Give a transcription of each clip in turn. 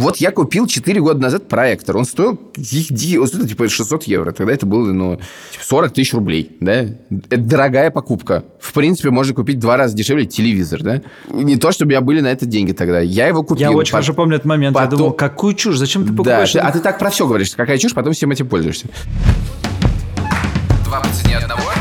Вот я купил 4 года назад проектор. Он стоил, он стоил типа 600 евро. Тогда это было ну, 40 тысяч рублей. Да? Это дорогая покупка. В принципе, можно купить два раза дешевле телевизор. Да? Не то, чтобы я были на это деньги тогда. Я его купил. Я очень хорошо помню этот момент. Потом... Я думал, какую чушь? Зачем ты покупаешь? Да, а ты так про все говоришь. Какая чушь, потом всем этим пользуешься. Два по цене одного.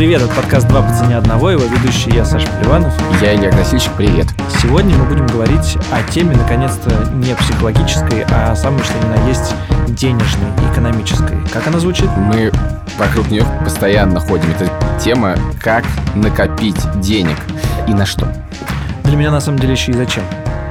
Привет, это подкаст «Два по цене одного», его ведущий я, Саша Поливанов. Я Илья Красильщик, привет. Сегодня мы будем говорить о теме, наконец-то, не психологической, а самой, что ни на есть, денежной, экономической. Как она звучит? Мы вокруг нее постоянно ходим. Это тема «Как накопить денег и на что». Для меня, на самом деле, еще и зачем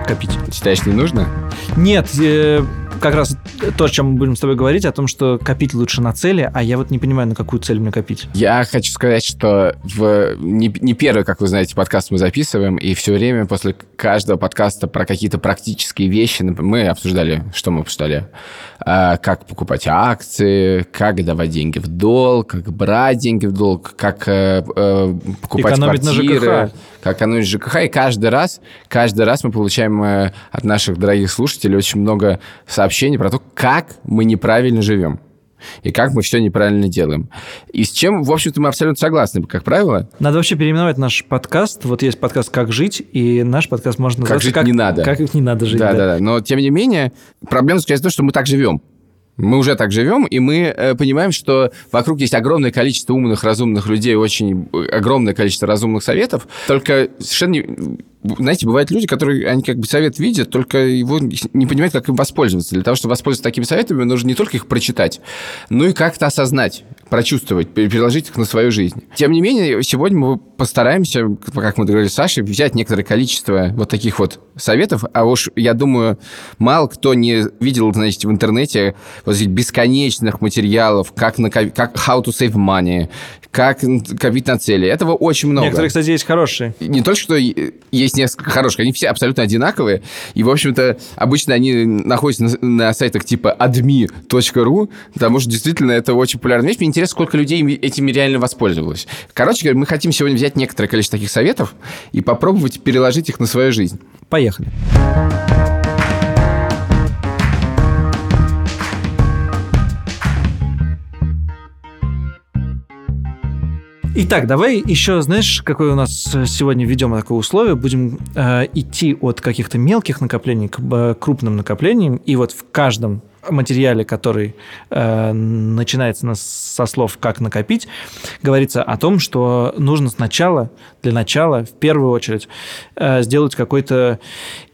копить. Считаешь, не нужно? Нет, э, как раз то, о чем мы будем с тобой говорить, о том, что копить лучше на цели, а я вот не понимаю, на какую цель мне копить. Я хочу сказать, что в не, не первый, как вы знаете, подкаст мы записываем, и все время после каждого подкаста про какие-то практические вещи мы обсуждали, что мы обсуждали, а, как покупать акции, как давать деньги в долг, как брать деньги в долг, как э, э, покупать Экономить квартиры, как экономить ЖКХ. И каждый раз, каждый раз мы получаем э, от наших дорогих слушателей очень много сообщений про то, как мы неправильно живем и как мы все неправильно делаем. И с чем, в общем-то, мы абсолютно согласны, как правило. Надо вообще переименовать наш подкаст. Вот есть подкаст «Как жить», и наш подкаст можно Как называться жить не надо. Как не надо жить, Да, да. да, да. Но, тем не менее, проблема заключается в том, что мы так живем. Мы уже так живем, и мы э, понимаем, что вокруг есть огромное количество умных, разумных людей, очень э, огромное количество разумных советов. Только совершенно не- знаете, бывают люди, которые, они как бы совет видят, только его не понимают, как им воспользоваться. Для того, чтобы воспользоваться такими советами, нужно не только их прочитать, но и как-то осознать, прочувствовать, пер- переложить их на свою жизнь. Тем не менее, сегодня мы постараемся, как мы договорились с Сашей, взять некоторое количество вот таких вот советов, а уж, я думаю, мало кто не видел, значит, в интернете вот этих бесконечных материалов, как, нако- как how to save money, как копить на цели. Этого очень много Некоторые, кстати, есть хорошие. не только что есть несколько хороших, они все абсолютно одинаковые, и, в общем-то, обычно они находятся на, на сайтах типа admi.ru, потому что действительно это очень популярная вещь. Мне интересно, сколько людей ими- этими реально воспользовалось. Короче говоря, мы хотим сегодня взять некоторое количество таких советов и попробовать переложить их на свою жизнь. Поехали. Итак, давай еще, знаешь, какое у нас сегодня введем такое условие? Будем э, идти от каких-то мелких накоплений к э, крупным накоплениям, и вот в каждом материале, который э, начинается на- со слов «как накопить», говорится о том, что нужно сначала, для начала, в первую очередь, э, сделать какой-то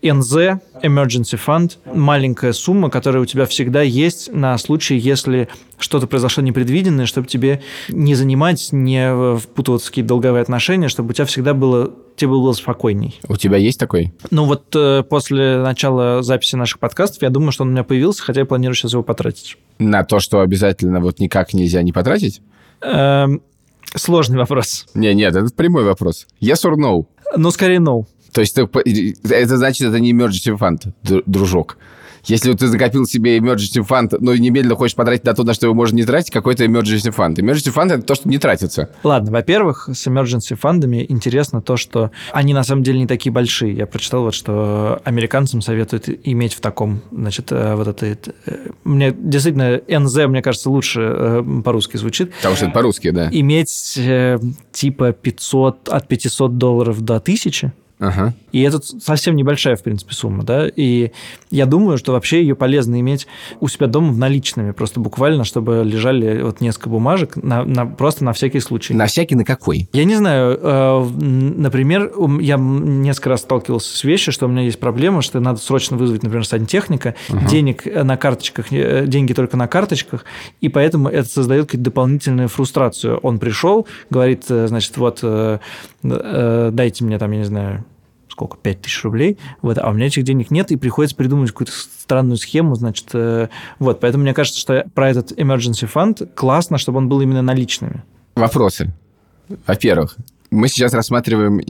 НЗ, Emergency Fund, маленькая сумма, которая у тебя всегда есть на случай, если что-то произошло непредвиденное, чтобы тебе не занимать, не впутываться в какие-то долговые отношения, чтобы у тебя всегда было, тебе было спокойней. У тебя есть такой? Ну вот э, после начала записи наших подкастов, я думаю, что он у меня появился, хотя я планирую сейчас его потратить. На то, что обязательно вот никак нельзя не потратить? Эм, сложный вопрос. Не, нет, это прямой вопрос. Yes or no? Ну, скорее no. То есть это значит, это не emergency fund, дружок. Если вот ты накопил себе emergency fund, но немедленно хочешь потратить на то, на что его можно не тратить, какой-то emergency fund. Emergency fund – это то, что не тратится. Ладно, во-первых, с emergency фондами интересно то, что они на самом деле не такие большие. Я прочитал вот, что американцам советуют иметь в таком, значит, э, вот это... э, Мне действительно НЗ, мне кажется, лучше э, по-русски звучит. Потому что это по-русски, да. Иметь типа 500, от 500 долларов до 1000, Ага. И это совсем небольшая, в принципе, сумма, да, и я думаю, что вообще ее полезно иметь у себя дома в наличными, просто буквально, чтобы лежали вот несколько бумажек, на, на- просто на всякий случай. На всякий на какой? Я не знаю, э, например, я несколько раз сталкивался с вещью, что у меня есть проблема, что надо срочно вызвать, например, сантехника, денег э, на карточках, э, деньги только на карточках, и поэтому это создает какую-то дополнительную фрустрацию. Он пришел, говорит, значит, вот, дайте мне там, я не знаю, сколько, 5 тысяч рублей, вот, а у меня этих денег нет, и приходится придумать какую-то странную схему, значит, э, вот, поэтому мне кажется, что про этот emergency fund классно, чтобы он был именно наличными. Вопросы. Во-первых, мы сейчас рассматриваем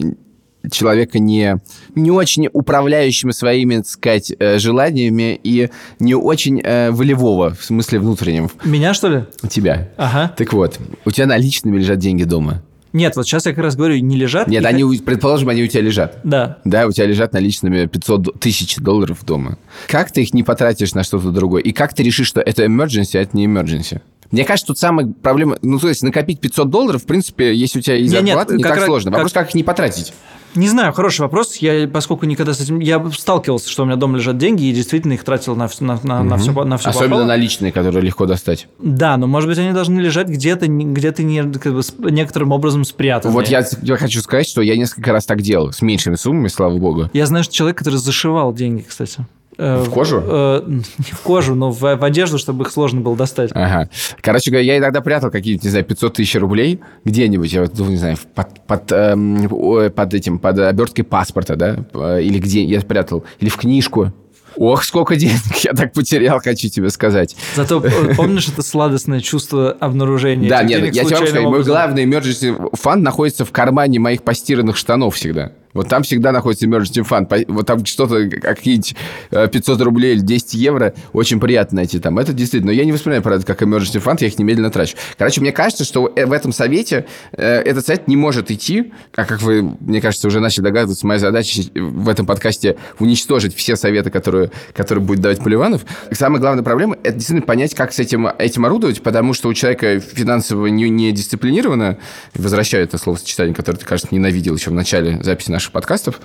человека не, не очень управляющим своими, так сказать, э, желаниями и не очень э, волевого, в смысле внутреннем. Меня, что ли? Тебя. Ага. Так вот, у тебя наличными лежат деньги дома? Нет, вот сейчас я как раз говорю, не лежат. Нет, они, как- предположим, они у тебя лежат. Да. Да, у тебя лежат наличными 500 д- тысяч долларов дома. Как ты их не потратишь на что-то другое? И как ты решишь, что это emergency, а это не emergency? Мне кажется, тут самая проблема... Ну, то есть накопить 500 долларов, в принципе, если у тебя есть Не, нет, зарплата, не как так раз- сложно. как- Вопрос, как их не потратить? Не знаю, хороший вопрос. Я, поскольку никогда с этим... Я сталкивался, что у меня дома лежат деньги, и действительно их тратил на, на, на, на все, на все Особенно попало. наличные, которые легко достать. Да, но, может быть, они должны лежать где-то, где-то не, как бы, некоторым образом спрятаны. Вот я, я хочу сказать, что я несколько раз так делал. С меньшими суммами, слава богу. Я знаю, что человек, который зашивал деньги, кстати. Э, В кожу? э, не в кожу, но в, в одежду, чтобы их сложно было достать. Ага. Короче говоря, я иногда прятал какие-нибудь, не знаю, 500 тысяч рублей где-нибудь, я вот, ну, не знаю, под, под, эм, ой, под этим, под оберткой паспорта, да, э, или где я спрятал, или в книжку. Ох, сколько денег я так потерял, хочу тебе сказать. Зато э, помнишь это сладостное чувство обнаружения Да, нет, я тебе могу сказать, мой главный emergency фанд находится в кармане моих постиранных штанов всегда. Вот там всегда находится emergency. По- Вот там что-то, какие-нибудь э, 500 рублей или 10 евро, очень приятно найти там. Это действительно, но я не воспринимаю это как emergency фанд, я их немедленно трачу. Короче, мне кажется, что э, в этом совете э, этот совет не может идти, а как вы, мне кажется, уже начали догадываться, моя задача в этом подкасте уничтожить все советы, которые, которые будет давать Поливанов. Самая главная проблема – это действительно понять, как с этим, этим орудовать, потому что у человека финансово не, не дисциплинировано, возвращаю это словосочетание, которое ты, кажется, ненавидел еще в начале записи наших подкастов,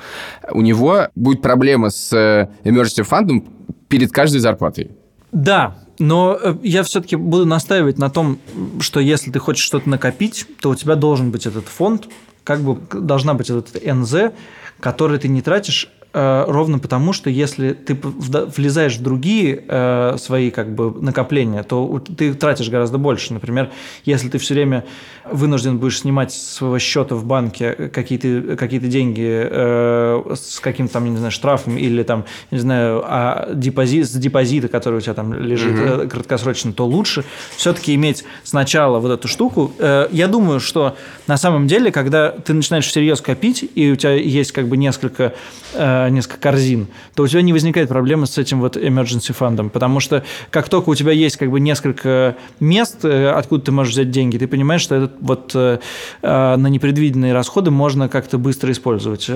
у него будет проблема с э, emergency фондом перед каждой зарплатой. Да, но э, я все-таки буду настаивать на том, что если ты хочешь что-то накопить, то у тебя должен быть этот фонд, как бы должна быть этот НЗ, который ты не тратишь ровно потому, что если ты влезаешь в другие э, свои как бы накопления, то ты тратишь гораздо больше. Например, если ты все время вынужден будешь снимать с своего счета в банке какие-то какие деньги э, с каким-то там, не знаю, штрафом или там, не знаю, а депозит, с депозита, который у тебя там лежит э, краткосрочно, то лучше все-таки иметь сначала вот эту штуку. Э, я думаю, что на самом деле, когда ты начинаешь всерьез копить, и у тебя есть как бы несколько, э, несколько корзин, то у тебя не возникает проблемы с этим вот emergency фондом, потому что как только у тебя есть как бы несколько мест, э, откуда ты можешь взять деньги, ты понимаешь, что этот вот э, э, на непредвиденные расходы можно как-то быстро использовать.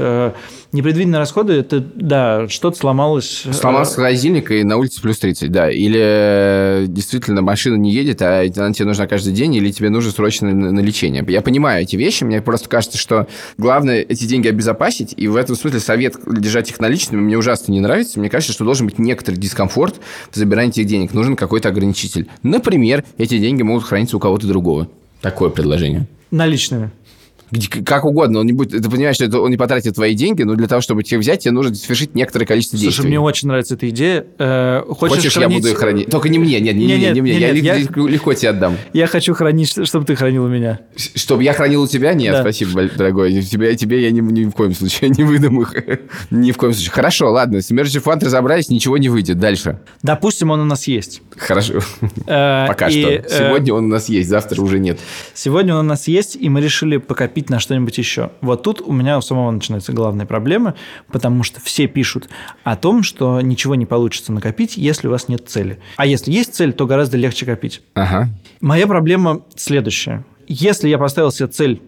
Непредвиденные расходы, это, да, что-то сломалось. Сломался холодильник, и на улице плюс 30, да. Или действительно машина не едет, а она тебе нужна каждый день, или тебе нужно срочно на лечение. Я понимаю эти вещи, мне просто кажется, что главное эти деньги обезопасить, и в этом смысле совет держать их наличными мне ужасно не нравится. Мне кажется, что должен быть некоторый дискомфорт в забирании этих денег. Нужен какой-то ограничитель. Например, эти деньги могут храниться у кого-то другого. Такое предложение. Наличными. Как угодно, он не будет, ты понимаешь, что это он не потратит твои деньги, но для того, чтобы тебе взять, тебе нужно совершить некоторое количество Слушай, действий. мне очень нравится эта идея. Э, хочешь, Хочешь, я хранить- буду их хранить? Только не мне, нет, не, Не, нет, не мне. не, я, нет, ли- я- легко, тебе отдам. Я хочу хранить, чтобы ты хранил у меня. Чтобы я хранил у тебя? Нет, Да. спасибо, дорогой. Тебе, тебе я ни, ни в коем случае не выдам их. ни в коем случае. Хорошо, ладно, с Emergency Fund разобрались, ничего не выйдет. Дальше. Допустим, он у нас есть. Хорошо. Э, Пока что. э, Сегодня он у нас есть, завтра уже нет. Сегодня он у нас есть, и мы решили покопить на что-нибудь еще. Вот тут у меня у самого начинается главная проблема, потому что все пишут о том, что ничего не получится накопить, если у вас нет цели. А если есть цель, то гораздо легче копить. Ага. Моя проблема следующая. Если я поставил себе цель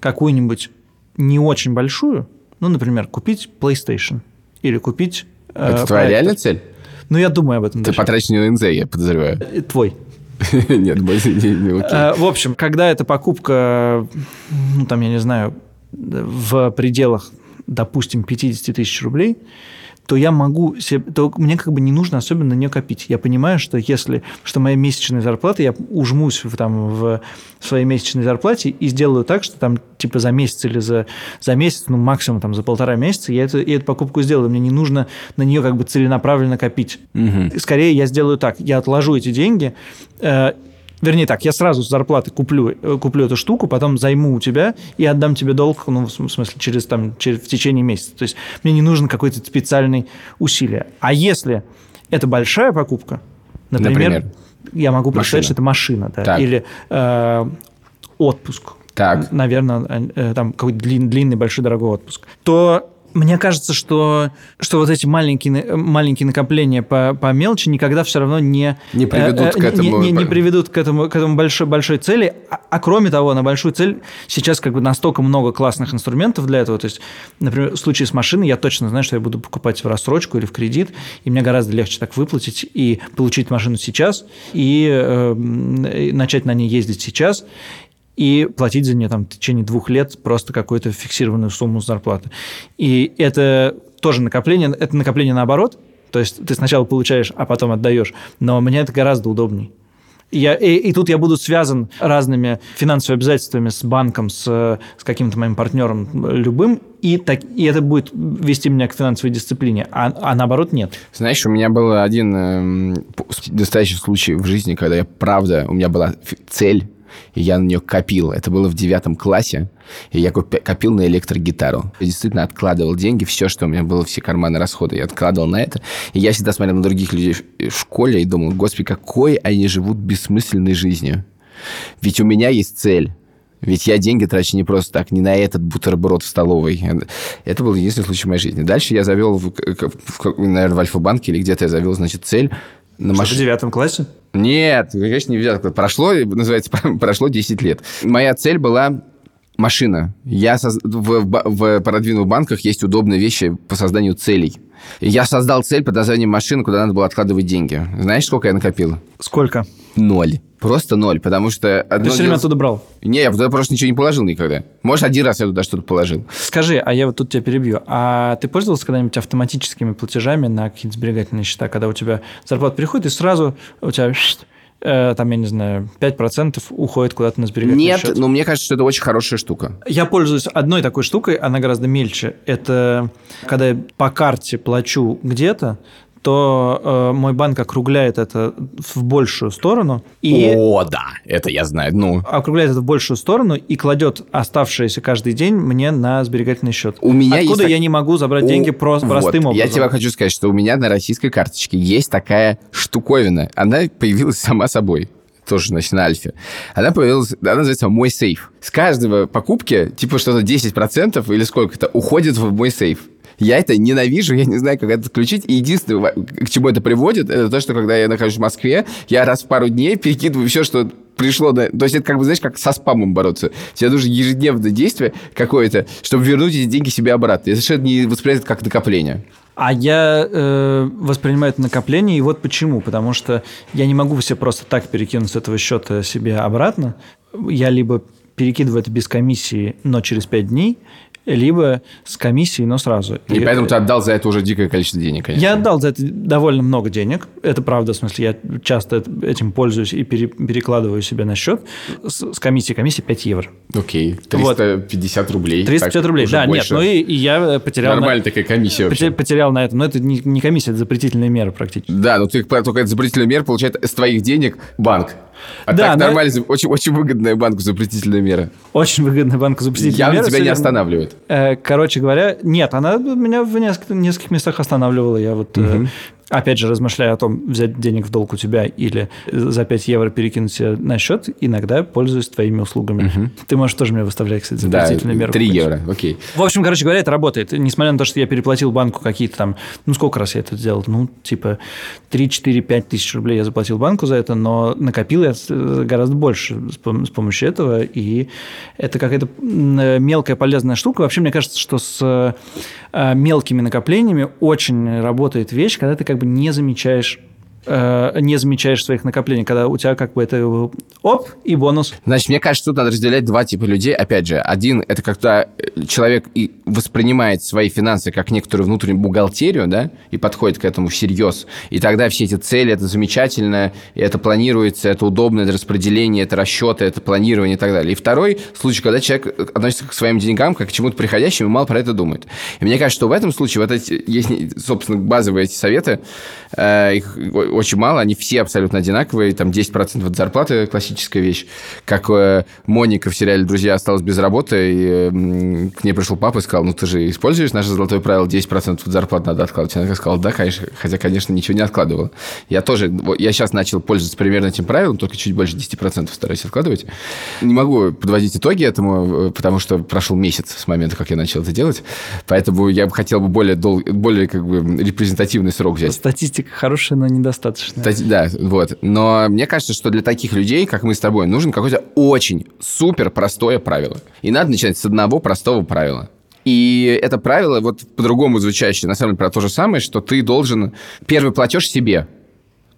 какую-нибудь не очень большую, ну, например, купить PlayStation или купить... э, Это твоя проектор. реальная цель? Ну, я думаю об этом. Ты на НЗ, я подозреваю. Э, Твой. Нет, не окей. Э, В общем, когда эта покупка, ну, там, я не знаю, в пределах, допустим, 50 тысяч рублей, то я могу себе, то мне как бы не нужно особенно на нее копить. Я понимаю, что если, что моя месячная зарплата, я ужмусь в, там, в своей месячной зарплате и сделаю так, что там типа за месяц или за, за месяц, ну максимум там за полтора месяца я, это, я эту покупку сделаю. Мне не нужно на нее как бы целенаправленно копить. Скорее я сделаю так, я отложу эти деньги, э, Вернее так, я сразу с зарплаты куплю, э, куплю эту штуку, потом займу у тебя и отдам тебе долг, ну, в см- в смысле, через, там, через, в течение месяца. То есть мне не нужно какое-то специальное усилие. А если это большая покупка, например, Например? я могу представить, Машина. что это машина, да, Так. или э, отпуск, Так. наверное, э, там какой-то длин- длинный, большой, дорогой отпуск, то мне кажется, что, что вот эти маленькие, на- маленькие накопления по, по мелочи никогда все равно не... Не приведут э, к не- этому. Не, не приведут к этому, к этому большой, большой цели. А, а кроме того, на большую цель сейчас как бы настолько много классных инструментов для этого. То есть, например, в случае с машиной я точно знаю, что я буду покупать в рассрочку или в кредит, и мне гораздо легче так выплатить и получить машину сейчас, и, э, и начать на ней ездить сейчас, и платить за нее там, в течение двух лет просто какую-то фиксированную сумму зарплаты. И это тоже накопление, это накопление наоборот, то есть ты сначала получаешь, а потом отдаешь, но мне это гораздо удобнее. И, я, и, и тут я буду связан разными финансовыми обязательствами с банком, с, с каким-то моим партнером любым, и, так, и это будет вести меня к финансовой дисциплине, а, а наоборот нет. Знаешь, у меня был один п- настоящий случай в жизни, когда я, правда, у меня была цель, и я на нее копил. Это было в девятом классе, и я копил на электрогитару. Я действительно откладывал деньги, все, что у меня было, все карманы расходы, я откладывал на это. И я всегда смотрел на других людей в- в школе и думал, господи, какой они живут бессмысленной жизнью. Ведь у меня есть цель. Ведь я деньги трачу не просто так, не на этот бутерброд в столовой. Это был единственный случай в моей жизни. Дальше я завел, в, к- в- наверное, в Альфа-банке или где-то я завел, значит, цель на В машине. девятом классе? Нет, конечно, не взял. Прошло, называется, прошло 10 лет. Моя цель была машина. Я соз- в, в в продвинутых банках есть удобные вещи по созданию целей. Я создал цель под названием машина, куда надо было откладывать деньги. Знаешь, сколько я накопил? Сколько? Ноль. Просто ноль, потому что... Ты все время дело- оттуда брал. Не, я туда просто ничего не положил никогда. Может, один раз я туда что-то положил. Скажи, а я вот тут тебя перебью. А ты пользовался когда-нибудь автоматическими платежами на какие-то сберегательные счета, когда у тебя зарплата приходит, и сразу у тебя э, там, я не знаю, 5% уходит куда-то на сберегательный Нет, счет? но мне кажется, что это очень хорошая штука. Я пользуюсь одной такой штукой, она гораздо мельче. Это когда я по карте плачу где-то, то э, мой банк округляет это в большую сторону и О, да, это я знаю. Ну, округляет это в большую сторону и кладет оставшееся каждый день мне на сберегательный счет. У меня есть Откуда так- я не могу забрать О, деньги просто вот. простым образом? Я тебе хочу сказать, что у меня на российской карточке есть такая штуковина. Она появилась сама собой. Тоже, значит, на Альфе. Она появилась, она называется «Мой сейф». С каждого покупки, типа что-то 10% или сколько-то, уходит в мой сейф. Я это ненавижу, я не знаю, как это отключить. И единственное, к чему это приводит, это то, что когда я нахожусь в Москве, я раз в пару дней перекидываю все, что пришло. На... То есть это как бы, знаешь, как со спамом бороться. Тебе нужно ежедневное действие какое-то, чтобы вернуть эти деньги себе обратно. Я совершенно не воспринимаю это как накопление. А я э, воспринимаю это накопление, и вот почему. Потому что я не могу все просто так перекинуть с этого счета себе обратно. Я либо перекидываю это без комиссии, но через 5 дней, либо с комиссией, но сразу. И поэтому ты отдал за это уже дикое количество денег, конечно. Я отдал за это довольно много денег. Это правда, в смысле, я часто этим пользуюсь и пере- перекладываю себе на счет. С, с комиссией, комиссия 5 евро. Окей, 350 рублей. 350 Так, рублей, да, больше. нет, ну и, и я потерял... на- Нормальная такая комиссия вообще. потер- Потерял на этом, но это не, не комиссия, это запретительная мера практически. Да, но ты только это запретительная мера получает с твоих денег банк. А Да, так но- нормально, очень, очень выгодная банку запретительная мера. Очень выгодная банку запретительная Явно мера. тебя не останавливает. Э, Короче говоря, нет, она меня в нескольких, местах останавливала. Я вот, э, опять же, размышляя о том, взять денег в долг у тебя или за 5 евро перекинуть себе на счет, иногда пользуюсь твоими услугами. Ты можешь тоже мне выставлять, кстати, Да, запретительные меры. 3 какой-то. евро, окей. В общем, короче говоря, это работает. Несмотря на то, что я переплатил банку какие-то там... Ну, сколько раз я это сделал? Ну, типа 3, 4, 5 тысяч рублей я заплатил банку за это, но накопил я э, гораздо больше с пом- с помощью этого. И это какая-то м, мелкая полезная штука. Вообще, мне кажется, что с э, мелкими накоплениями очень работает вещь, когда ты как бы не замечаешь э, не замечаешь своих накоплений, когда у тебя как бы это э, оп, и бонус. Значит, мне кажется, тут надо разделять два типа людей. Опять же, один – это когда э, человек и воспринимает свои финансы как некоторую внутреннюю бухгалтерию, да, и подходит к этому всерьез. И тогда все эти цели – это замечательно, и это планируется, это удобно, это распределение, это расчеты, это планирование и так далее. И второй случай, когда человек относится к своим деньгам как к чему-то приходящему мало про это думает. И мне кажется, что в этом случае вот эти есть, собственно, базовые эти советы, э, их очень мало, они все абсолютно одинаковые, там 10% от зарплаты классическая вещь. Как э, Моника в сериале «Друзья» осталась без работы, и к ней пришел папа и сказал, ну ты же используешь наше золотое правило, 10% от зарплаты надо откладывать. Она сказала, да, конечно, хотя, конечно, ничего не откладывала. Я тоже, я сейчас начал пользоваться примерно этим правилом, только чуть больше 10% стараюсь откладывать. Не могу подводить итоги этому, э, потому что прошел месяц с момента, как я начал это делать, поэтому я бы хотел бы более, дол... более как бы репрезентативный срок взять. Статистика хорошая, но недостаточная. Стати- Да, вот. Но мне кажется, что для таких людей, как мы с тобой, нужен какое-то очень супер простое правило. И надо начинать с одного простого правила. И это правило, вот по-другому звучащее, на самом деле, про то же самое, что ты должен первый платеж себе.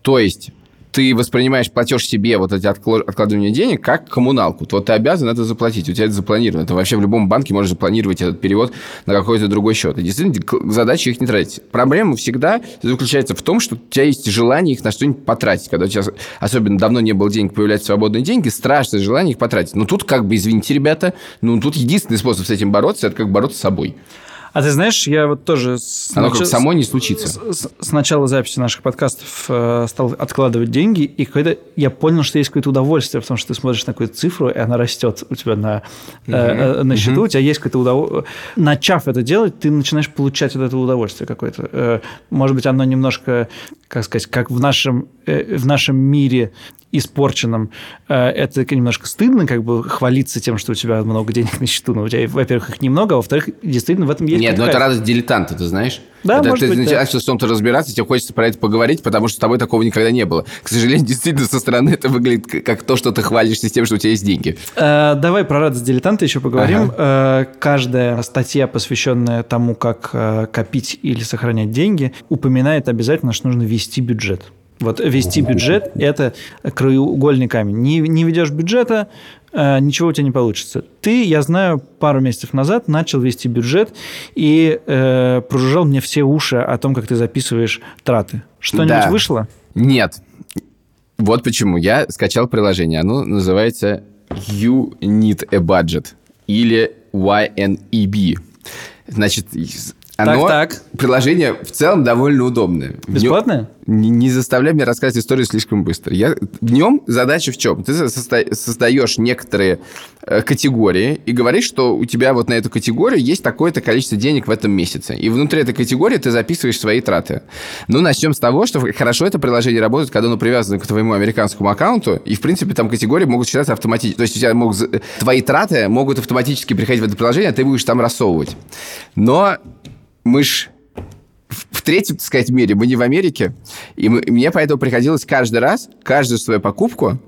То есть ты воспринимаешь платеж себе, вот эти откладывания денег, как коммуналку. Вот ты обязан это заплатить, у тебя это запланировано. Ты вообще в любом банке можешь запланировать этот перевод на какой-то другой счет. И действительно, задача их не тратить. Проблема всегда заключается в том, что у тебя есть желание их на что-нибудь потратить. Когда у тебя особенно давно не было денег, появляются свободные деньги, страшное желание их потратить. Но тут как бы, извините, ребята, ну тут единственный способ с этим бороться, это как бороться с собой. А ты знаешь, я вот тоже... с- Оно как нач- само не случится. с, с- начала записи наших подкастов э, стал откладывать деньги, и какое-то я понял, что есть какое-то удовольствие, потому что ты смотришь на какую-то цифру, и она растет у тебя на, э, э, на счету, у тебя есть какое-то удовольствие. Начав это делать, ты начинаешь получать от этого удовольствие какое-то. Э, может быть, оно немножко, как сказать, как в нашем, э, в нашем мире испорченном, э, это немножко стыдно, как бы хвалиться тем, что у тебя много денег на счету, но у тебя, во-первых, их немного, а во-вторых, действительно в этом есть Нет, ну какая-то это радость дилетанта, ты знаешь? Да, это, может ты быть, да. начинаешь в чем-то разбираться, тебе хочется про это поговорить, потому что с тобой такого никогда не было. К сожалению, действительно, со стороны это выглядит как то, что ты хвалишься тем, что у тебя есть деньги. Э, Давай про радость дилетанта еще поговорим. Э, Каждая статья, посвященная тому, как э, копить или сохранять деньги, упоминает обязательно, что нужно вести бюджет. Вот вести бюджет – это краеугольный камень. Не, не ведешь бюджета, ничего у тебя не получится. Ты, я знаю, пару месяцев назад начал вести бюджет и э, прожужжал мне все уши о том, как ты записываешь траты. Что-нибудь Да. вышло? Нет. Вот почему. Я скачал приложение. Оно называется You Need a Budget или YNEB. Значит, оно, Так-так. приложение в целом довольно удобное. Бесплатное? Не, не заставляй меня рассказывать историю слишком быстро. Я, в нем задача в чем? Ты создаешь некоторые э, категории и говоришь, что у тебя вот на эту категорию есть такое-то количество денег в этом месяце. И внутри этой категории ты записываешь свои траты. Ну, начнем с того, что хорошо это приложение работает, когда оно привязано к твоему американскому аккаунту, и, в принципе, там категории могут считаться автоматически. То есть у тебя могут, твои траты могут автоматически приходить в это приложение, а ты будешь там рассовывать. Но мы третьем, так сказать, мире, мы не в Америке, и мы- мне поэтому приходилось каждый раз, каждую свою покупку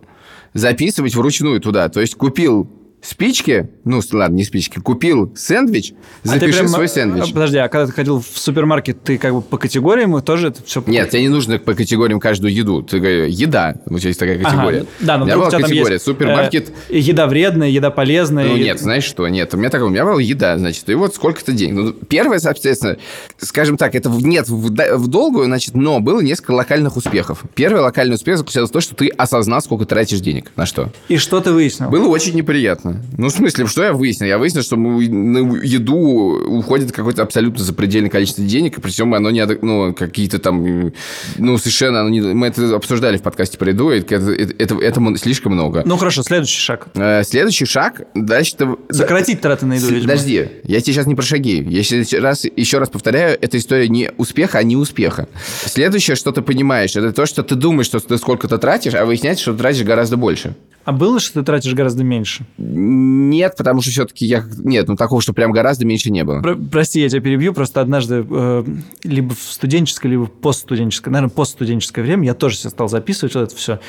записывать вручную туда. То есть купил спички, ну, ладно, не спички, купил сэндвич, А запиши прям, свой э, сэндвич. Подожди, а когда ты ходил в супермаркет, ты как бы по категориям и тоже это все... Нет, тебе не нужно по категориям каждую еду. Ты еда, вот есть такая категория. Ага, да, но у меня была у тебя категория есть, супермаркет, э, еда вредная, еда полезная. Ну, и- нет, знаешь что, нет, у меня такого, у меня была еда, значит, и вот сколько-то денег. Ну, первое, соответственно, скажем так, это нет в, в долгую, значит, но было несколько локальных успехов. Первый локальный успех заключался в том, что ты осознал, сколько тратишь денег. На что? И что ты выяснил? Было очень неприятно. Ну, в смысле, что я выяснил? Я выяснил, что мы- на еду уходит какое-то абсолютно запредельное количество денег, и при всем оно не, ну, какие-то там, ну, совершенно, оно не- мы это обсуждали в подкасте про еду, и это, это, это- этому слишком много. Ну хорошо, следующий шаг. Э, Следующий шаг, дальше ты... Сократить траты на еду, видимо. Подожди, я тебе сейчас не про шаги. Я сейчас раз, еще раз повторяю, это история не успеха, а не успеха. Следующее, что ты понимаешь, это то, что ты думаешь, что ты сколько-то тратишь, а выясняется, что ты тратишь гораздо больше. А было, что ты тратишь гораздо меньше? Нет, потому что все-таки я... Нет, ну такого, что прям гораздо меньше не было. Про- прости, я тебя перебью. Просто однажды э, либо в студенческое, либо в постстуденческое, наверное, постстуденческое время я тоже себе стал записывать вот это все.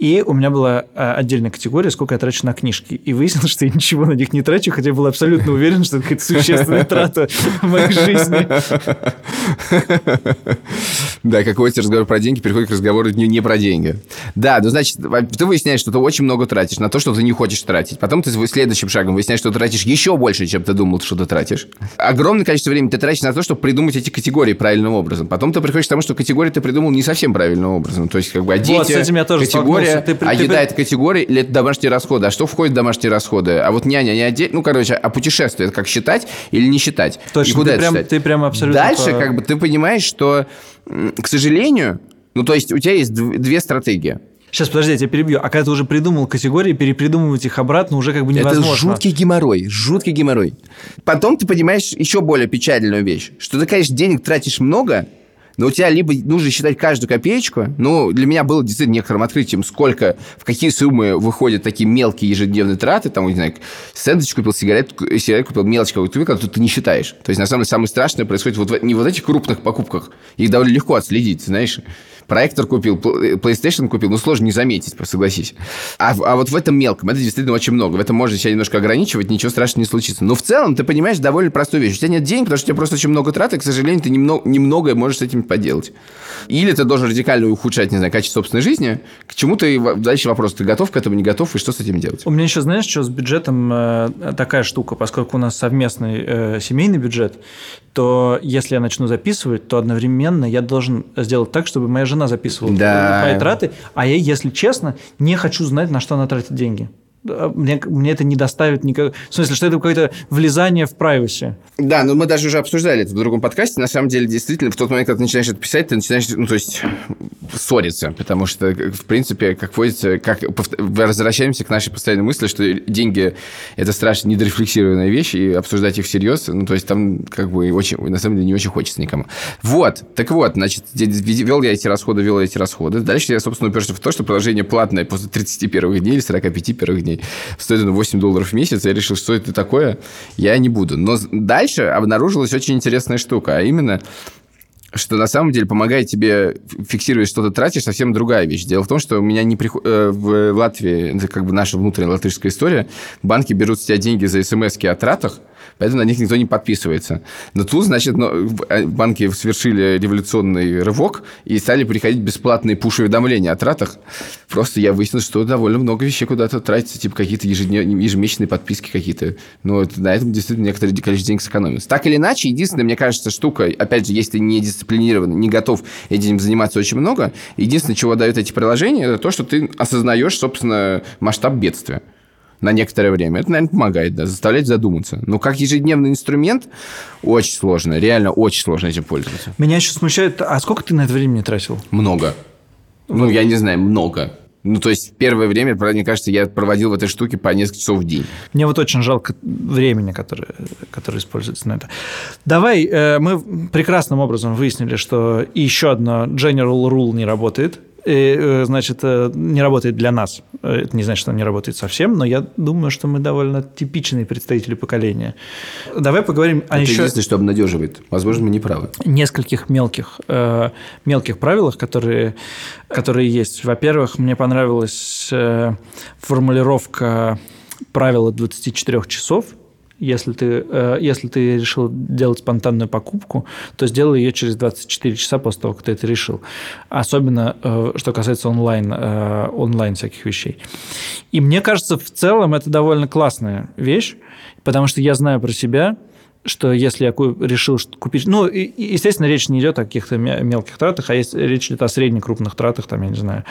И у меня была э, отдельная категория, сколько я трачу на книжки. И выяснилось, что я ничего на них не трачу, хотя я был абсолютно уверен, что это какая-то существенная трата в моей жизни. Да, какой-то разговор про деньги переходит к разговору не, про деньги. Да, ну, значит, ты выясняешь, что ты очень много тратишь на то, что ты не хочешь тратить. Потом ты следующим шагом выясняешь, что ты тратишь еще больше, чем ты думал, что ты тратишь. Огромное количество времени ты тратишь на то, чтобы придумать эти категории правильным образом. Потом ты приходишь к тому, что категории ты придумал не совсем правильным образом. То есть, как бы, а дети, с этим я тоже категория, столкнулся. Ты а ты еда при- это категория или это домашние расходы. А что входит в домашние расходы? А вот няня не отдельно. Ну, короче, а путешествие, это как считать или не считать? Точно, И куда ты это прям- считать? ты прям абсолютно Дальше, по- как бы, ты понимаешь, что, к сожалению, ну, то есть у тебя есть дв- две стратегии. Сейчас, подожди, я тебя перебью. А когда ты уже придумал категории, перепридумывать их обратно уже как бы невозможно. Это жуткий геморрой, жуткий геморрой. Потом ты понимаешь еще более печальную вещь, что ты, конечно, денег тратишь много, но у тебя либо нужно считать каждую копеечку, ну, для меня было действительно некоторым открытием, сколько, в какие суммы выходят такие мелкие ежедневные траты, там, не знаю, сэндвич купил, сигарет, сигарет купил, мелочь какую-то купил, которую ты не считаешь. То есть, на самом деле, самое страшное происходит вот в- не вот этих крупных покупках, их довольно легко отследить, знаешь. Проектор купил, пл- PlayStation купил, ну, сложно не заметить, согласись. А, а вот в этом мелком, это действительно очень много. В этом можно себя немножко ограничивать, ничего страшного не случится. Но в целом ты понимаешь довольно простую вещь. У тебя нет денег, потому что у тебя просто очень много трат, и, к сожалению, ты немного, немногое можешь с этим поделать. Или ты должен радикально ухудшать, не знаю, качество собственной жизни, к чему ты... Дальше вопрос, ты готов к этому, не готов, и что с этим делать? У меня еще, знаешь, что с бюджетом э, такая штука, поскольку у нас совместный э, семейный бюджет, то если я начну записывать, то одновременно я должен сделать так, чтобы моя жена записывала Да. мои траты, а я, если честно, не хочу знать, на что она тратит деньги. Да, Мне, мне это не доставит никак... В смысле, что это какое-то влезание в privacy. Да, но мы даже уже обсуждали это в другом подкасте. На самом деле, действительно, в тот момент, когда ты начинаешь это писать, ты начинаешь, ну, то есть, ссориться. Потому что, в принципе, как водится, как возвращаемся к нашей постоянной мысли, что деньги – это страшно недорефлексированная вещь, и обсуждать их всерьез, ну, то есть, там, как бы, очень, на самом деле, не очень хочется никому. Вот, так вот, значит, вел я эти расходы, вел я эти расходы. Дальше я, собственно, уперся в то, что приложение платное после 31 дней или 45 первых дней стоит оно 8 долларов в месяц. Я решил, что это такое, я не буду. Но дальше обнаружилась очень интересная штука, а именно что на самом деле помогает тебе фиксировать, что ты тратишь, совсем другая вещь. Дело в том, что у меня не приход... э, в Латвии, это как бы наша внутренняя латышская история, банки берут с тебя деньги за смс о тратах, поэтому на них никто не подписывается. Но тут, значит, в- э, банки совершили революционный рывок и стали приходить бесплатные пуш-уведомления о тратах. Просто я выяснил, что довольно много вещей куда-то тратится, типа какие-то ежеднев... ежемесячные подписки какие-то. Ну, вот на этом действительно некоторое количество денег сэкономится. Так или иначе, единственная, мне кажется, штука, опять же, если ты не дисциплинирован, не готов этим заниматься очень много, единственное, чего дают эти приложения, это то, что ты осознаешь, собственно, масштаб бедствия на некоторое время. Это, наверное, помогает, да, заставлять задуматься. Но как ежедневный инструмент очень сложно, реально очень сложно этим пользоваться. Меня еще смущает... А сколько ты на это времени тратил? Много. Ну, я не знаю, много. Ну, то есть, первое время, правда, мне кажется, я проводил в этой штуке по несколько часов в день. Мне вот очень жалко времени, которое, которое используется на это. Давай, э, мы прекрасным образом выяснили, что еще одно general rule не работает. И, э, значит, э, не работает для нас. Э, Это не значит, что он не работает совсем, но я думаю, что мы довольно типичные представители поколения. Давай поговорим о Это еще единственное, что обнадеживает. Возможно, мы не правы. нескольких мелких, э, мелких правилах, которые, которые есть. Во-первых, мне понравилась э, формулировка правила 24 часов. Если ты, э, если ты решил делать спонтанную покупку, то сделай ее через 24 часа после того, как ты это решил. Особенно, э, что касается онлайн, э, онлайн всяких вещей. И мне кажется, в целом это довольно классная вещь, потому что я знаю про себя, что если я решил купить... Ну, естественно, речь не идет о каких-то ме- мелких тратах, а есть, речь идет о средних крупных тратах, там, я не знаю,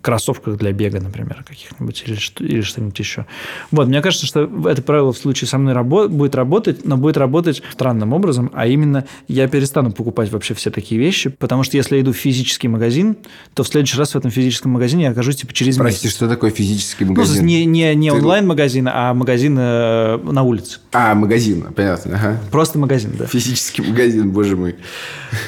кроссовках для бега, например, каких-нибудь, или, или что-нибудь еще. Вот, мне кажется, что это правило в случае со мной рабо- будет работать, но будет работать странным образом, а именно я перестану покупать вообще все такие вещи, потому что если я иду в физический магазин, то в следующий раз в этом физическом магазине я окажусь типа через Прости, месяц. что такое физический Ну, магазин? не, не, не Ты- онлайн-магазин, а магазин э, на улице. А, магазин, понятно. Ага. Просто магазин, да. Физический магазин, боже мой.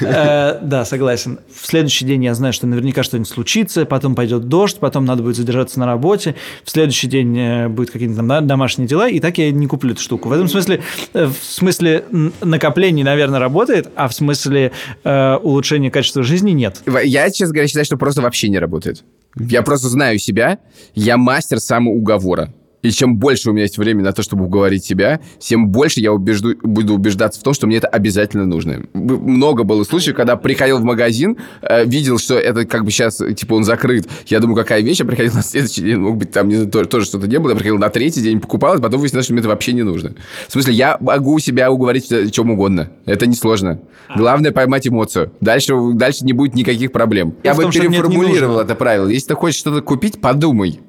Э, Да, согласен. В следующий день я знаю, что наверняка что-нибудь случится, потом пойдет дождь, потом надо будет задержаться на работе, в следующий день э, будут какие-то там домашние дела, и так я не куплю эту штуку. В этом смысле, э, в смысле н- накоплений, наверное, работает, а в смысле э, улучшения качества жизни нет. Я, честно говоря, считаю, что просто вообще не работает. Я просто знаю себя, я мастер самоуговора. И чем больше у меня есть времени на то, чтобы уговорить себя, тем больше я убежду, буду убеждаться в том, что мне это обязательно нужно. Много было случаев, когда приходил в магазин, э, видел, что это как бы сейчас, типа, он закрыт. Я думаю, какая вещь, я приходил на следующий день, мог быть, там не знаю, тоже, тоже что-то не было, я приходил на третий день, покупал, и потом выяснилось, что мне это вообще не нужно. В смысле, я могу себя уговорить в чем угодно. Это несложно. Главное поймать эмоцию. Дальше, дальше не будет никаких проблем. Я бы переформулировал это правило. Если ты хочешь что-то купить, подумай.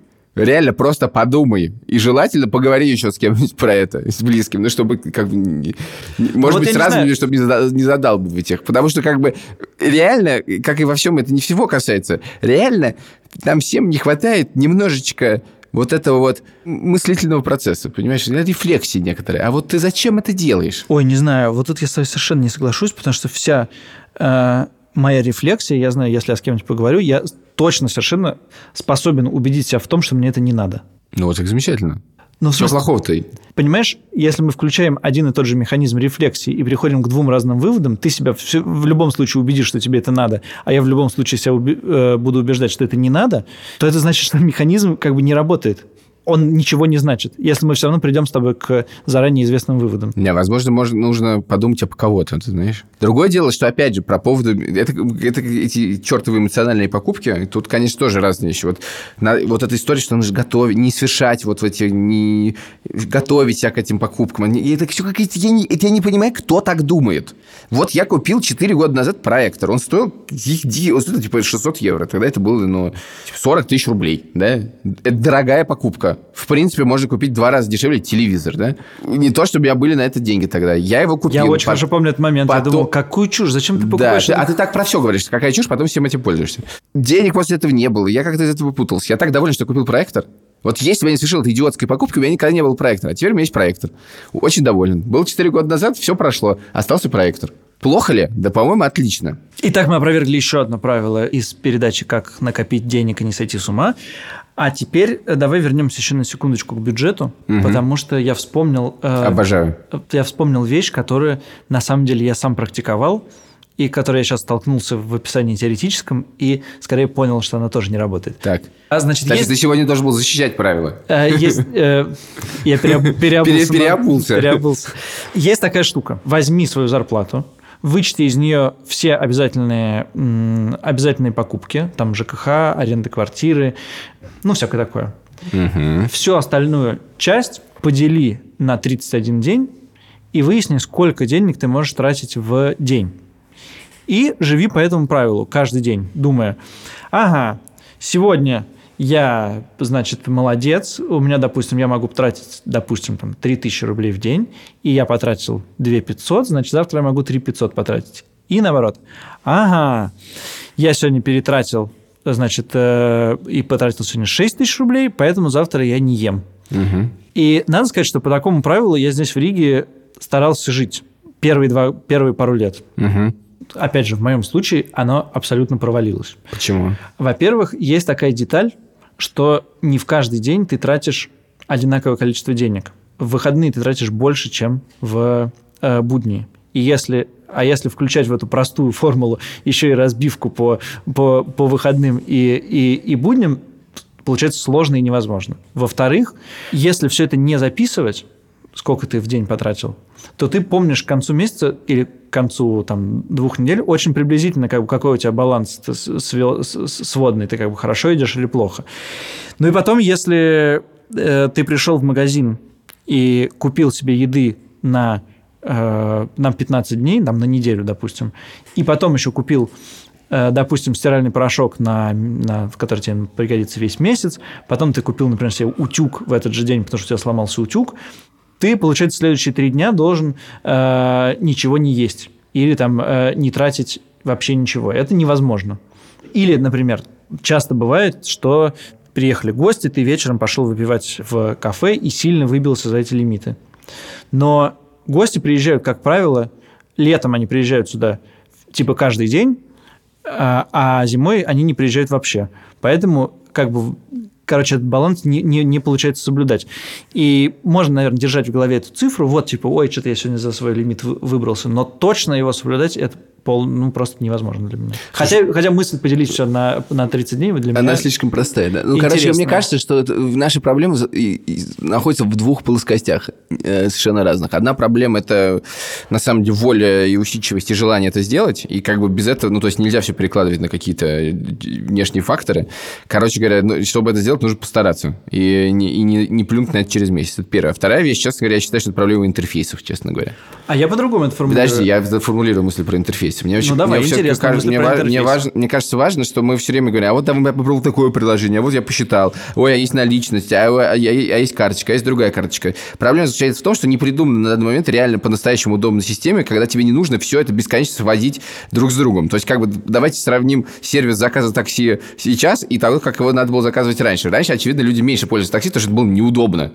Реально, просто подумай. И желательно поговори еще с кем-нибудь про это, с близким, ну, чтобы, как бы, не- не- может вот быть, сразу, знаю. чтобы не, зада- не задалбывать их. Потому что, как бы, реально, как и во всем, это не всего касается. Реально, нам всем не хватает немножечко вот этого вот мыслительного процесса, понимаешь, рефлексии некоторые. А вот ты зачем это делаешь? Ой, не знаю, вот тут я с тобой совершенно не соглашусь, потому что вся э, моя рефлексия, я знаю, если я с кем-нибудь поговорю, я точно совершенно способен убедить себя в том, что мне это не надо. Ну, вот так замечательно. Но в Что плохого-то? Понимаешь, если мы включаем один и тот же механизм рефлексии и приходим к двум разным выводам, ты себя всё- в любом случае убедишь, что тебе это надо, а я в любом случае себя уби- э, буду убеждать, что это не надо, то это значит, что механизм как бы не работает. Он ничего не значит, если мы все равно придем с тобой к заранее известным выводам. Не, возможно, можно, нужно подумать об кого-то, ты знаешь. Другое дело, что, опять же, про поводу... Это, это эти чертовы эмоциональные покупки, тут, конечно, тоже разные вещи. Вот, на- вот эта история, что нужно готовить, не совершать вот эти... Не, готовить себя к этим покупкам. Это все какие-то... Я не, это я не понимаю, кто так думает. Вот я купил 4 года назад проектор. Он стоил, он стоил типа 600 евро. Тогда это было, ну, типа 40 тысяч рублей, да? Это дорогая покупка. В принципе, можно купить два раза дешевле телевизор, да? Не то, чтобы у меня были на это деньги тогда. Я его купил. Я очень По- хорошо помню этот момент. Я потом- думал, какую чушь, зачем ты Да, покупаешь? ты- это? а ты так про все говоришь. Какая чушь, потом всем этим пользуешься. Денег после этого не было. Я как-то из этого путался. Я так доволен, что купил проектор. Вот если бы я не совершил этой идиотской покупки, у меня никогда не был проектора. А теперь у меня есть проектор. Очень доволен. Был 4 года назад, все прошло. Остался проектор. Плохо ли? Да, по-моему, отлично. Итак, мы опровергли еще одно правило из передачи «Как накопить денег и не сойти с ума». А теперь э, давай вернемся еще на секундочку к бюджету, потому что я вспомнил... э, Обожаю. я вспомнил вещь, которую на самом деле я сам практиковал, и которой я сейчас столкнулся в описании теоретическом, и скорее понял, что она тоже не работает. Так. А значит, Значит, есть... ты сегодня должен был защищать правила. Э, Есть, э, я переоб- переобулся. Пере- переобулся. Переобулся. Есть такая штука. Возьми свою зарплату, вычти из нее все обязательные, обязательные покупки, там ЖКХ, аренда квартиры, ну, всякое такое. Всю остальную часть подели на 31 день и выясни, сколько денег ты можешь тратить в день. И живи по этому правилу каждый день, думая, ага, сегодня я, значит, молодец, у меня, допустим, я могу потратить, допустим, там, 3000 рублей в день, и я потратил 2500, значит, завтра я могу 3500 потратить. И наоборот. Ага, я сегодня перетратил, значит, э, и потратил сегодня 6 тысяч рублей, поэтому завтра я не ем. И надо сказать, что по такому правилу я здесь в Риге старался жить первые, два, первые пару лет. Мгм. Опять же, в моем случае оно абсолютно провалилось. Почему? Во-первых, есть такая деталь, что не в каждый день ты тратишь одинаковое количество денег. В выходные ты тратишь больше, чем в э, будни. И если, а если включать в эту простую формулу еще и разбивку по, по, по выходным и, и, и будням, получается сложно и невозможно. Во-вторых, если все это не записывать, сколько ты в день потратил, то ты помнишь к концу месяца или к концу там, двух недель очень приблизительно, как бы, какой у тебя баланс свел- сводный, ты как бы хорошо идешь или плохо. Ну и потом, если э, ты пришел в магазин и купил себе еды на, э, на 15 дней, там, на неделю, допустим, и потом еще купил э, допустим, стиральный порошок, на, на, который тебе пригодится весь месяц, потом ты купил, например, себе утюг в этот же день, потому что у тебя сломался утюг, ты, получается, следующие три дня должен э, ничего не есть или там э, не тратить вообще ничего. Это невозможно. Или, например, часто бывает, что приехали гости, ты вечером пошел выпивать в кафе и сильно выбился за эти лимиты. Но гости приезжают, как правило, летом они приезжают сюда типа каждый день, а а зимой они не приезжают вообще. Поэтому как бы короче, этот баланс не, не, не получается соблюдать. И можно, наверное, держать в голове эту цифру, вот, типа, ой, что-то я сегодня за свой лимит вы- выбрался, но точно его соблюдать это пол, ну, просто невозможно для меня. Хотя, хотя мысль поделить все на, на 30 дней для меня... Она слишком простая, да. Ну, короче, интересная. мне кажется, что наши проблемы находятся в двух плоскостях э, совершенно разных. Одна проблема – это, на самом деле, воля и усидчивость и желание это сделать. И как бы без этого, ну, то есть нельзя все перекладывать на какие-то э, внешние факторы. Короче говоря, ну, чтобы это сделать, нужно постараться. И не, и не, не плюнуть на это через месяц. Это первое. Вторая вещь, честно говоря, я считаю, что это проблема интерфейсов, честно говоря. А я по-другому это формулирую. Подожди, я формулирую мысль про интерфейсы. Интерфейса. Мне, очень, Ну, давай, мне интересно, кажется- мне, ва- мне важно, мне кажется важно, что мы все время говорим, а вот там я попробовал такое приложение, а вот я посчитал, ой, а есть наличность, а, а- а есть карточка, а есть другая карточка. Проблема заключается в том, что не придумано на данный момент реально по-настоящему удобной системе, когда тебе не нужно все это бесконечно сводить друг с другом. То есть, как бы, давайте сравним сервис заказа такси сейчас и того, как его надо было заказывать раньше. Раньше, очевидно, люди меньше пользовались такси, потому что это было неудобно.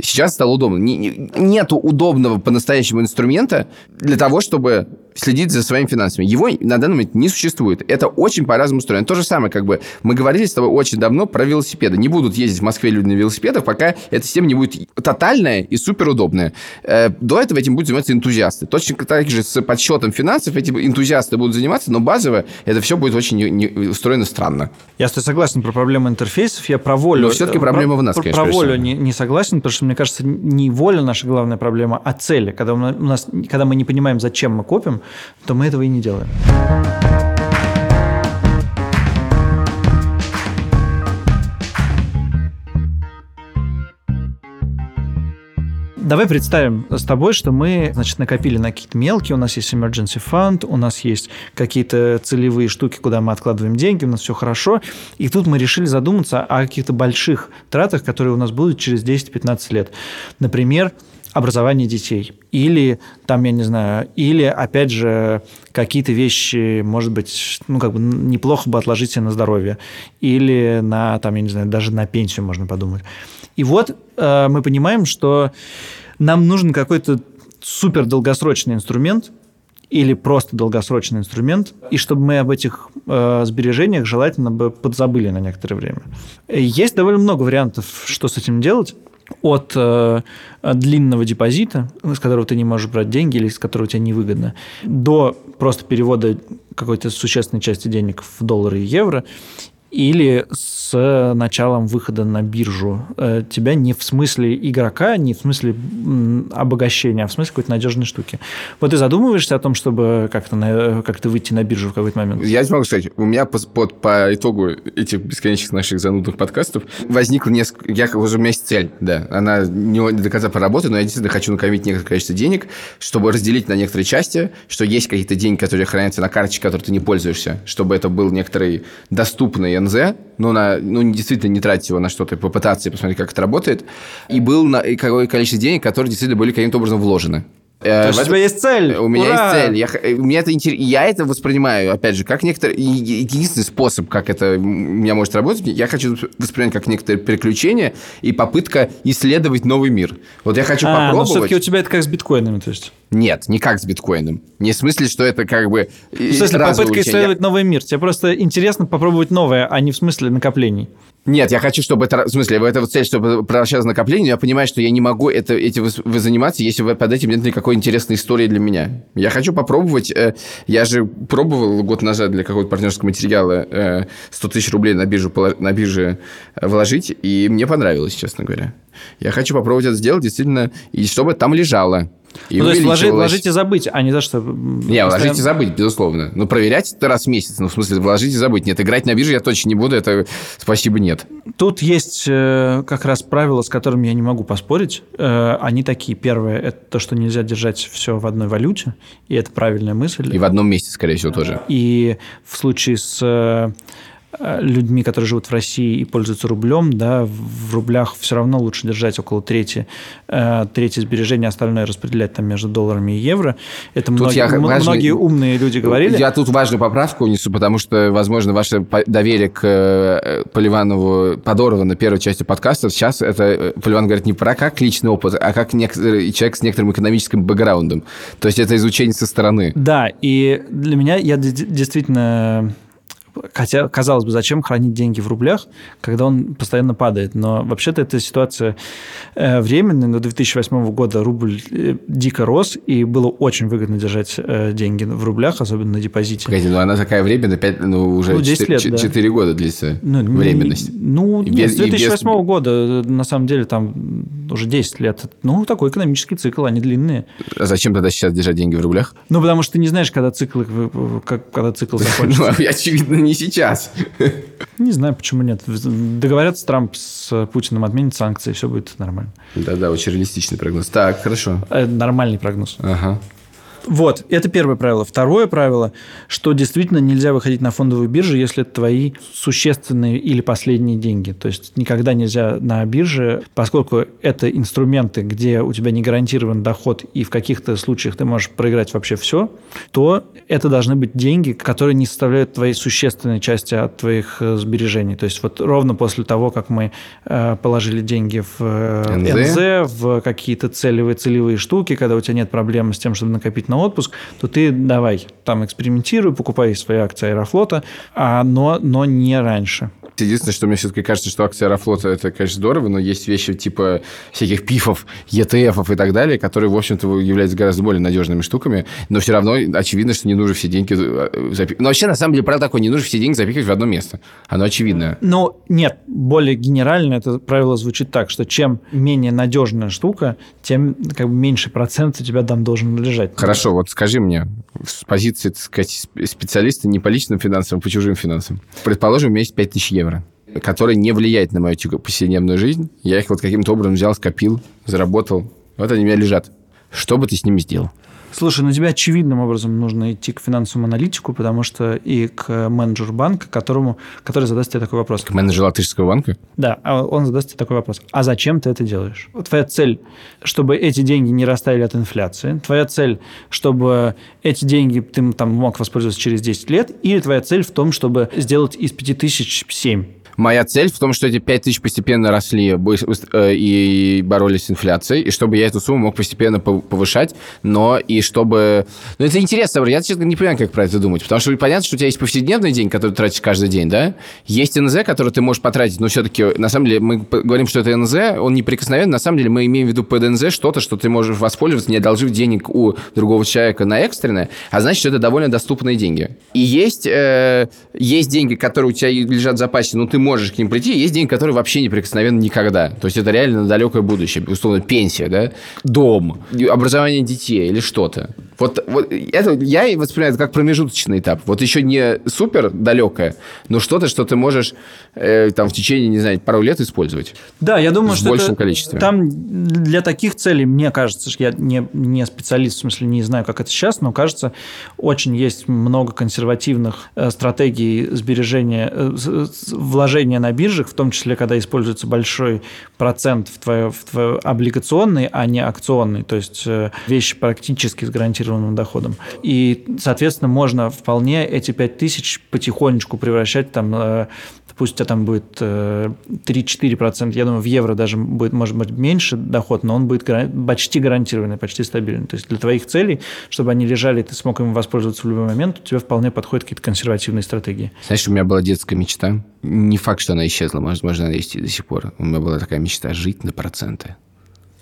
Сейчас стало удобно. Не- не- нету удобного по-настоящему инструмента для того, чтобы следить за своими финансами. Его на данный момент не существует. Это очень по-разному устроено. То же самое, как бы, мы говорили с тобой очень давно про велосипеды. Не будут ездить в Москве люди на велосипедах, пока эта система не будет тотальная и суперудобная. Э, До этого этим будут заниматься энтузиасты. Точно так же с подсчетом финансов эти энтузиасты будут заниматься, но базово это все будет очень не- не- устроено странно. Я с тобой согласен про проблему интерфейсов. Я про волю... Но всё-таки э, проблема про- в нас, про- конечно, Про волю не, не согласен, потому что, мне кажется, не воля наша главная проблема, а цели. Когда у нас, когда мы не понимаем, зачем мы копим, то мы этого и не делаем. Давай представим с тобой, что мы, значит, накопили на какие-то мелкие, у нас есть emergency fund, у нас есть какие-то целевые штуки, куда мы откладываем деньги, у нас все хорошо. И тут мы решили задуматься о каких-то больших тратах, которые у нас будут через 10-15 лет. Например, образование детей. Или, там, я не знаю, или, опять же, какие-то вещи, может быть, ну, как бы неплохо бы отложить на здоровье. Или на, там, я не знаю, даже на пенсию можно подумать. И вот э, мы понимаем, что нам нужен какой-то супер долгосрочный инструмент или просто долгосрочный инструмент, и чтобы мы об этих э, сбережениях желательно бы подзабыли на некоторое время. Есть довольно много вариантов, что с этим делать. От э, длинного депозита, с которого ты не можешь брать деньги или с которого тебе невыгодно, до просто перевода какой-то существенной части денег в доллары и евро, или с началом выхода на биржу э, тебя не в смысле игрока, не в смысле обогащения, а в смысле какой-то надежной штуки. Вот ты задумываешься о том, чтобы как-то, на, как-то выйти на биржу в какой-то момент? Я тебе могу сказать, у меня по, по, по итогу этих бесконечных наших занудных подкастов возникло несколько... Я, уже у меня есть цель, да. Она не до конца проработана, но я действительно хочу накопить некоторое количество денег, чтобы разделить на некоторые части, что есть какие-то деньги, которые хранятся на карточке, которой ты не пользуешься, чтобы это был некоторый доступный НЗ, ну, на, ну, действительно не тратить его на что-то, попытаться и посмотреть, как это работает. И был на, и какое количество денег, которые действительно были каким-то образом вложены. Э, То есть в у тебя есть цель? у меня Ура! есть цель. Я, э, у меня это интерес... Я это воспринимаю, опять же, как некоторый... Единственный способ, как это у меня может работать, я хочу воспринимать как некоторое приключение и попытка исследовать новый мир. Вот я хочу А, но попробовать... все-таки у тебя это как с биткоинами, то есть. Нет, не как с биткоином. Не в смысле, что это как бы... В смысле, попытка исследовать новый мир. Тебе просто интересно попробовать новое, а не в смысле накоплений. Нет, я хочу, чтобы это... В смысле, это вот цель, чтобы превращалось в накопление, но я понимаю, что я не могу это, эти вы, заниматься, если вы под этим нет никакой интересной истории для меня. Я хочу попробовать... э, я же пробовал год назад для какого-то партнерского материала э, 100 тысяч рублей на, биржу, на бирже э, вложить, и мне понравилось, честно говоря. Я хочу попробовать это сделать, действительно, и чтобы там лежало. И ну, то есть вложить, вложить и забыть, а не за что. Не, вложить и постоянно- забыть, безусловно. Но проверять это раз в месяц. Ну, в смысле, вложить и забыть. Нет, играть на бирже я точно не буду. Это спасибо, нет. Тут есть э, как раз правила, с которыми я не могу поспорить. Э, они такие. Первое – это то, что нельзя держать все в одной валюте, и это правильная мысль. И в одном месте, скорее всего, тоже. И в случае с э, людьми, которые живут в России и пользуются рублем, да, в рублях все равно лучше держать около трети, э, трети сбережения, остальное распределять там между долларами и евро. Это Тут многие, я важный- многие умные люди говорили. Я тут важную поправку унесу, потому что, возможно, ваше доверие к э, Поливанову подорвано первой части подкаста. Сейчас это э, Поливан говорит не про как личный опыт, а как некоторый человек с некоторым экономическим бэкграундом. То есть это изучение со стороны. Да, и для меня я действительно Хотя, казалось бы, зачем хранить деньги в рублях, когда он постоянно падает? Но вообще-то эта ситуация э, временная. До 2008 года рубль э, дико рос, и было очень выгодно держать э, деньги в рублях, особенно на депозите. Погоди, ну она такая временная, 5, ну уже Ну, 10 4, лет, да. 4 года длится Ну, не- временность. Ну, И нет, без- с и без- 2008 года, на самом деле, там уже 10 лет. Ну, такой экономический цикл, они длинные. А зачем тогда сейчас держать деньги в рублях? Ну, потому что ты не знаешь, когда цикл, как, когда цикл закончится. Ну, очевидно, не сейчас. Не знаю, почему нет. Договорятся Трамп с Путиным, отменит санкции, все будет нормально. Да-да, очень реалистичный прогноз. Так, хорошо. Это нормальный прогноз. Ага. Вот, это первое правило. Второе правило, что действительно нельзя выходить на фондовую биржу, если это твои существенные или последние деньги. То есть никогда нельзя на бирже, поскольку это инструменты, где у тебя не гарантирован доход, и в каких-то случаях ты можешь проиграть вообще все, то это должны быть деньги, которые не составляют твоей существенной части от твоих э, сбережений. То есть вот ровно после того, как мы э, положили деньги в э, НЗ. НЗ, в какие-то целевые, целевые штуки, когда у тебя нет проблем с тем, чтобы накопить на отпуск, то ты давай там экспериментируй, покупай свои акции Аэрофлота, а, но, но не раньше. Единственное, что мне все-таки кажется, что акция Аэрофлота это, конечно, здорово, но есть вещи типа всяких пифов, ETF и так далее, которые, в общем-то, являются гораздо более надежными штуками, но все равно очевидно, что не нужно все деньги э, запихивать. Но вообще, на самом деле, правда такое, не нужно все деньги запихивать в одно место. Оно очевидное. Но нет, более генерально это правило звучит так, что чем менее надежная штука, тем как бы меньше процент у тебя там должен лежать. Хорошо, вот скажи мне, с позиции, так сказать, специалиста не по личным финансам, а по чужим финансам. Предположим, у меня есть 5000 евро, которые не влияют на мою повседневную жизнь. Я их вот каким-то образом взял, скопил, заработал. Вот они у меня лежат. Что бы ты с ними сделал? Слушай, ну тебе очевидным образом нужно идти к финансовому аналитику, потому что и к менеджеру банка, которому, который задаст тебе такой вопрос. К менеджеру Латышского банка? Да, а он задаст тебе такой вопрос. А зачем ты это делаешь? Твоя цель, чтобы эти деньги не растаяли от инфляции. Твоя цель, чтобы эти деньги ты там мог воспользоваться через 10 лет. Или твоя цель в том, чтобы сделать из 5000 7. Моя цель в том, что эти 5 тысяч постепенно росли э, и боролись с инфляцией, и чтобы я эту сумму мог постепенно пов- повышать, но и чтобы... Ну, это интересно, я, честно, не понимаю, как про это думать, потому что понятно, что у тебя есть повседневный день, который ты тратишь каждый день, да? Есть НЗ, который ты можешь потратить, но все-таки, на самом деле, мы говорим, что это НЗ, он неприкосновенный, на самом деле мы имеем в виду под НЗ что-то, что ты можешь воспользоваться, не одолжив денег у другого человека на экстренное, а значит, что это довольно доступные деньги. И есть, э, есть деньги, которые у тебя лежат в запасе, но ты можешь к ним прийти, есть деньги, которые вообще неприкосновенны никогда. То есть это реально далекое будущее. Условно, пенсия, да? Дом, образование детей или что-то. Вот, вот это я и воспринимаю это как промежуточный этап. Вот еще не супер далекое, но что-то, что ты можешь э, там в течение, не знаю, пару лет использовать. Да, я думаю, В что большем это- количестве. там для таких целей, мне кажется, что я не, не специалист, в смысле не знаю, как это сейчас, но кажется, очень есть много консервативных э, стратегий сбережения, э, вложения на биржах, в том числе, когда используется большой процент в твое, в твое облигационный, а не акционный, то есть э, вещи практически с гарантированным доходом. И, соответственно, можно вполне эти 5000 потихонечку превращать там э, пусть у тебя там будет э, 3-4%, я думаю, в евро даже будет, может быть, меньше доход, но он будет почти гарантированный, почти стабильный. То есть для твоих целей, чтобы они лежали, ты смог им воспользоваться в любой момент, у тебя вполне подходят какие-то консервативные стратегии. Знаешь, у меня была детская мечта. Не факт, что она исчезла, возможно, она есть и до сих пор. У меня была такая мечта жить на проценты.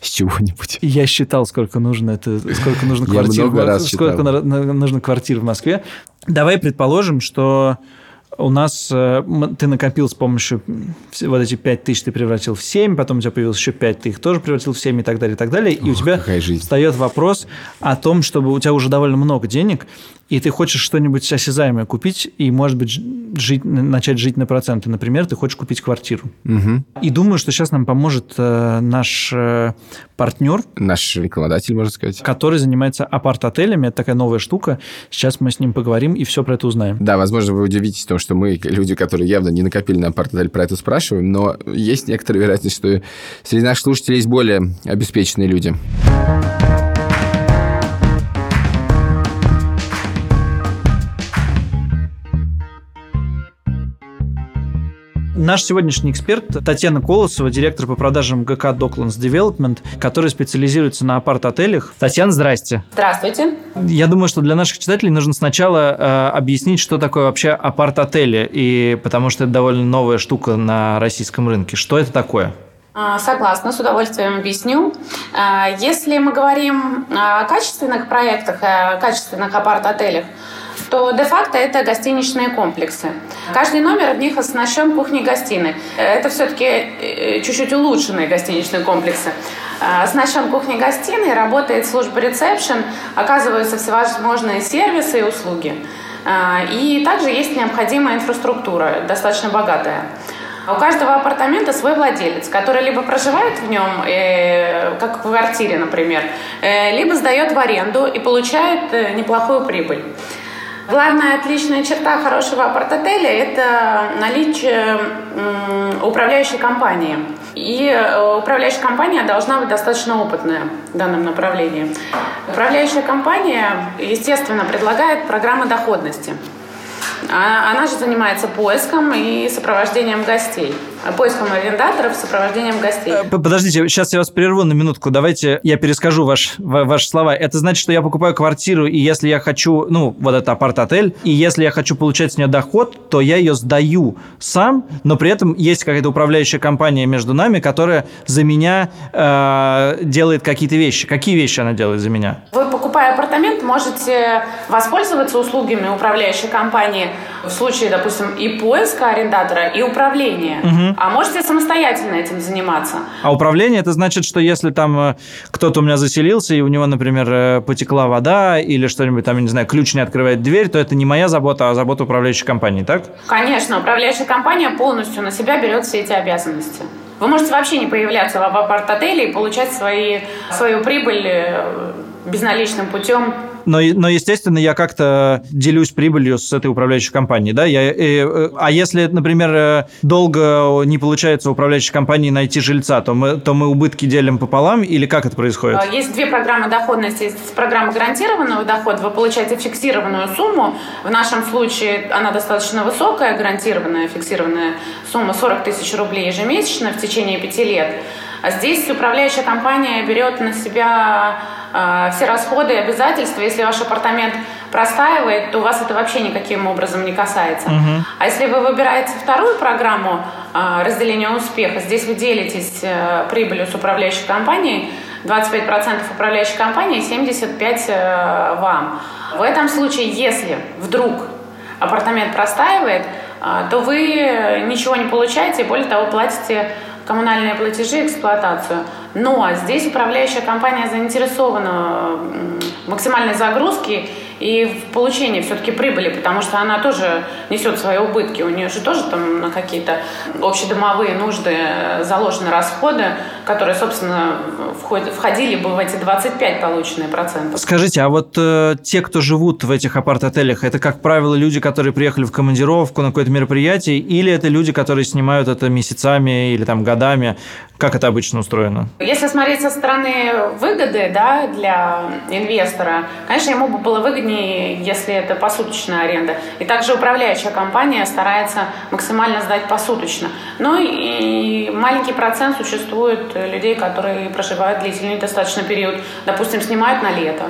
С чего-нибудь. И Я считал, сколько нужно, это, сколько нужно квартир, сколько считал. нужно квартир в Москве. Давай предположим, что у нас э, ты накопил с помощью вот эти 5 тысяч ты превратил в 7, потом у тебя появилось еще 5, ты их тоже превратил в 7 и так далее, и так далее. И у Ох, тебя какая жизнь. встает вопрос о том, чтобы у тебя уже довольно много денег, и ты хочешь что-нибудь осязаемое купить и, может быть, жить, начать жить на проценты. Например, ты хочешь купить квартиру. И думаю, что сейчас нам поможет э, наш э, партнер, Наш рекламодатель, можно сказать. который занимается апарт-отелями. Это такая новая штука. Сейчас мы с ним поговорим и все про это узнаем. Да, возможно, вы удивитесь том, что мы, люди, которые явно не накопили на апарт-отель, про это спрашиваем, но есть некоторая вероятность, что среди наших слушателей есть более обеспеченные люди. Наш сегодняшний эксперт Татьяна Колосова, директор по продажам ГК Docklands Development, который специализируется на апарт-отелях. Татьяна, здрасте. Здравствуйте. Я думаю, что для наших читателей нужно сначала э, объяснить, что такое вообще апарт-отели, и потому что это довольно новая штука на российском рынке. Что это такое? А, Согласна, с удовольствием объясню. А, Если мы говорим о качественных проектах, о качественных апарт-отелях, то де-факто это гостиничные комплексы. Каждый номер в них оснащен кухней-гостиной. Это все-таки чуть-чуть улучшенные гостиничные комплексы. А, Оснащен кухней-гостиной, работает служба ресепшн, оказываются всевозможные сервисы и услуги. А, И также есть необходимая инфраструктура, достаточно богатая. У каждого апартамента свой владелец, который либо проживает в нем, э, как в квартире, например, э, либо сдает в аренду и получает э, неплохую прибыль. Главная отличная черта хорошего апарт-отеля – это наличие управляющей компании. И э, управляющая компания должна быть достаточно опытная в данном направлении. Управляющая компания, естественно, предлагает программы доходности. А Она же занимается поиском и сопровождением гостей. Поиском арендаторов, сопровождением гостей. П- Подождите, сейчас я вас прерву на минутку. Давайте я перескажу ваш, ва- ваши слова. Это значит, что я покупаю квартиру, и если я хочу, ну, вот это апарт-отель, и если я хочу получать с нее доход, то я ее сдаю сам, но при этом есть какая-то управляющая компания между нами, которая за меня э, делает какие-то вещи. Какие вещи она делает за меня? Вы, покупая апартамент, можете воспользоваться услугами управляющей компании в случае, допустим, и поиска арендатора, и управления. А можете самостоятельно этим заниматься. А управление это значит, что если там э, кто-то у меня заселился, и у него, например, э, потекла вода или что-нибудь там, я не знаю, ключ не открывает дверь, то это не моя забота, а забота управляющей компании, так? Конечно, управляющая компания полностью на себя берет все эти обязанности. Вы можете вообще не появляться в апарт-отеле и получать свои, свою прибыль э, безналичным путем. Но, и- но, естественно, я как-то делюсь прибылью с этой управляющей компанией, да? Я, э, э, а если, например, э, долго не получается управляющей компании найти жильца, то мы, то мы убытки делим пополам или как это происходит? Э, Есть две программы доходности. Есть программа гарантированного дохода. Вы получаете фиксированную сумму. В нашем случае она достаточно высокая, гарантированная, фиксированная сумма 40 тысяч рублей ежемесячно в течение пяти лет. А здесь управляющая компания берет на себя э, все расходы и обязательства. Если ваш апартамент простаивает, то вас это вообще никаким образом не касается. А если вы выбираете вторую программу э, разделения успеха, здесь вы делитесь э, прибылью с управляющей компанией, 25% управляющей компании, 75% э, вам. В этом случае, если вдруг апартамент простаивает, а, то вы ничего не получаете, и более того, платите коммунальные платежи, эксплуатацию. Но здесь управляющая компания заинтересована в максимальной загрузке и в получении все-таки прибыли, потому что она тоже несет свои убытки. У нее же тоже там на какие-то общедомовые нужды заложены расходы, которые, собственно, вход- входили бы в эти 25 полученные процентов. Скажите, а вот э, те, кто живут в этих апарт-отелях, это, как правило, люди, которые приехали в командировку на какое-то мероприятие, или это люди, которые снимают это месяцами или там годами? Как это обычно устроено? Если смотреть со стороны выгоды да, для инвестора, конечно, ему бы было выгоднее, если это посуточная аренда. И также управляющая компания старается максимально сдать посуточно. Но и маленький процент существует людей, которые проживают длительный достаточно период, допустим, снимают на лето.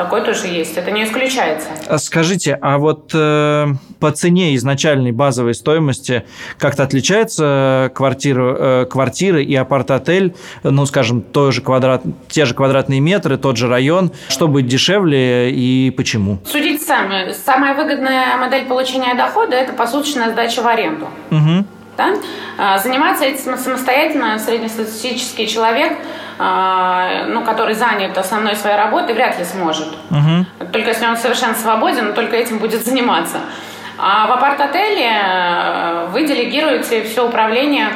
Такое тоже есть, это не исключается. А Скажите, а вот э, по цене изначальной базовой стоимости как-то отличается квартира, э, квартиры и апарт-отель, ну, скажем, той же квадрат, те же квадратные метры, тот же район, что будет дешевле и почему? Судите сами. Самая выгодная модель получения дохода – это посуточная сдача в аренду. Мгм. да? А, Заниматься этим самостоятельно среднестатистический человек, ну, который занят основной своей работой, вряд ли сможет. Мгм. Только если он совершенно свободен, только этим будет заниматься. А в апарт-отеле э, вы делегируете все управление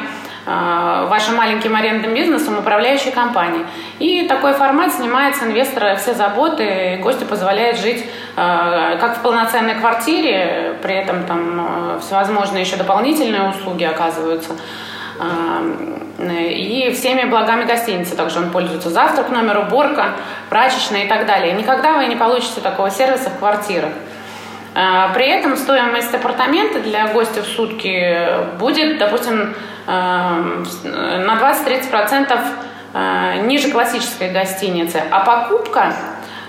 э, вашим маленьким арендным бизнесом управляющей компании. И такой формат снимает с инвестора все заботы, и гостю позволяет жить э, как в полноценной квартире, при этом там э, всевозможные еще дополнительные услуги оказываются. И всеми благами гостиницы. Также он пользуется завтрак, номер, уборка, прачечная и так далее. Никогда вы не получите такого сервиса в квартирах. А, При этом стоимость апартамента для гостя в сутки будет, допустим, на 20-30% э, ниже классической гостиницы. А покупка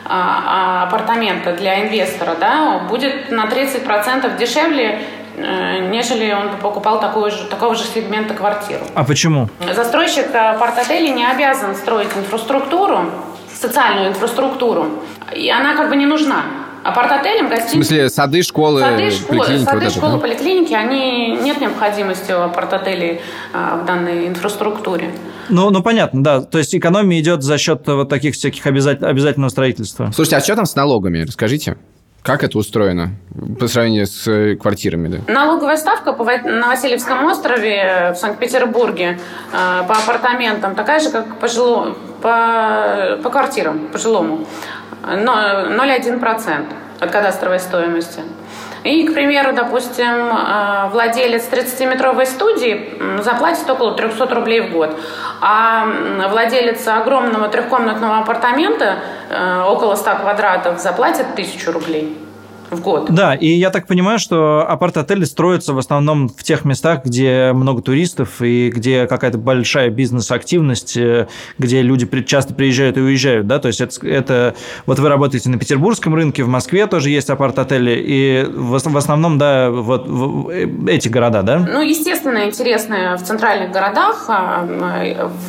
а, апартамента для инвестора да, будет на 30% дешевле, нежели он бы покупал такого же, такого же сегмента квартиру. А почему? Застройщик апарт-отелей не обязан строить инфраструктуру, социальную инфраструктуру, и она как бы не нужна. Апарт-отелям В гостиницам... смысле, сады, школы, Сады, школы, поликлиники, сады, вот это, школы, да? поликлиники, они нет необходимости у апарт-отелей а, в данной инфраструктуре. Ну, ну, понятно, да. То есть экономия идет за счет вот таких всяких обязатель- обязательного строительства. Слушайте, а что там с налогами? Расскажите. Как это устроено по сравнению с э, квартирами? Да? Налоговая ставка на Васильевском острове э, в Санкт-Петербурге э, по апартаментам такая же, как по, жило- по, по квартирам, по жилому. Но 0,1% от кадастровой стоимости. И, к примеру, допустим, э, владелец 30-метровой студии заплатит около 300 рублей в год, а владелец огромного трехкомнатного апартамента э, около 100 квадратов заплатит 1000 рублей в год. Да, и я так понимаю, что апарт-отели строятся в основном в тех местах, где много туристов и где какая-то большая бизнес-активность, э, где люди часто приезжают и уезжают, да, то есть это, это- вот вы работаете на петербургском рынке, в Москве тоже есть апарт-отели, и в, в основном, да, вот в- эти города, да? Ну, естественно, интересные в центральных городах. а,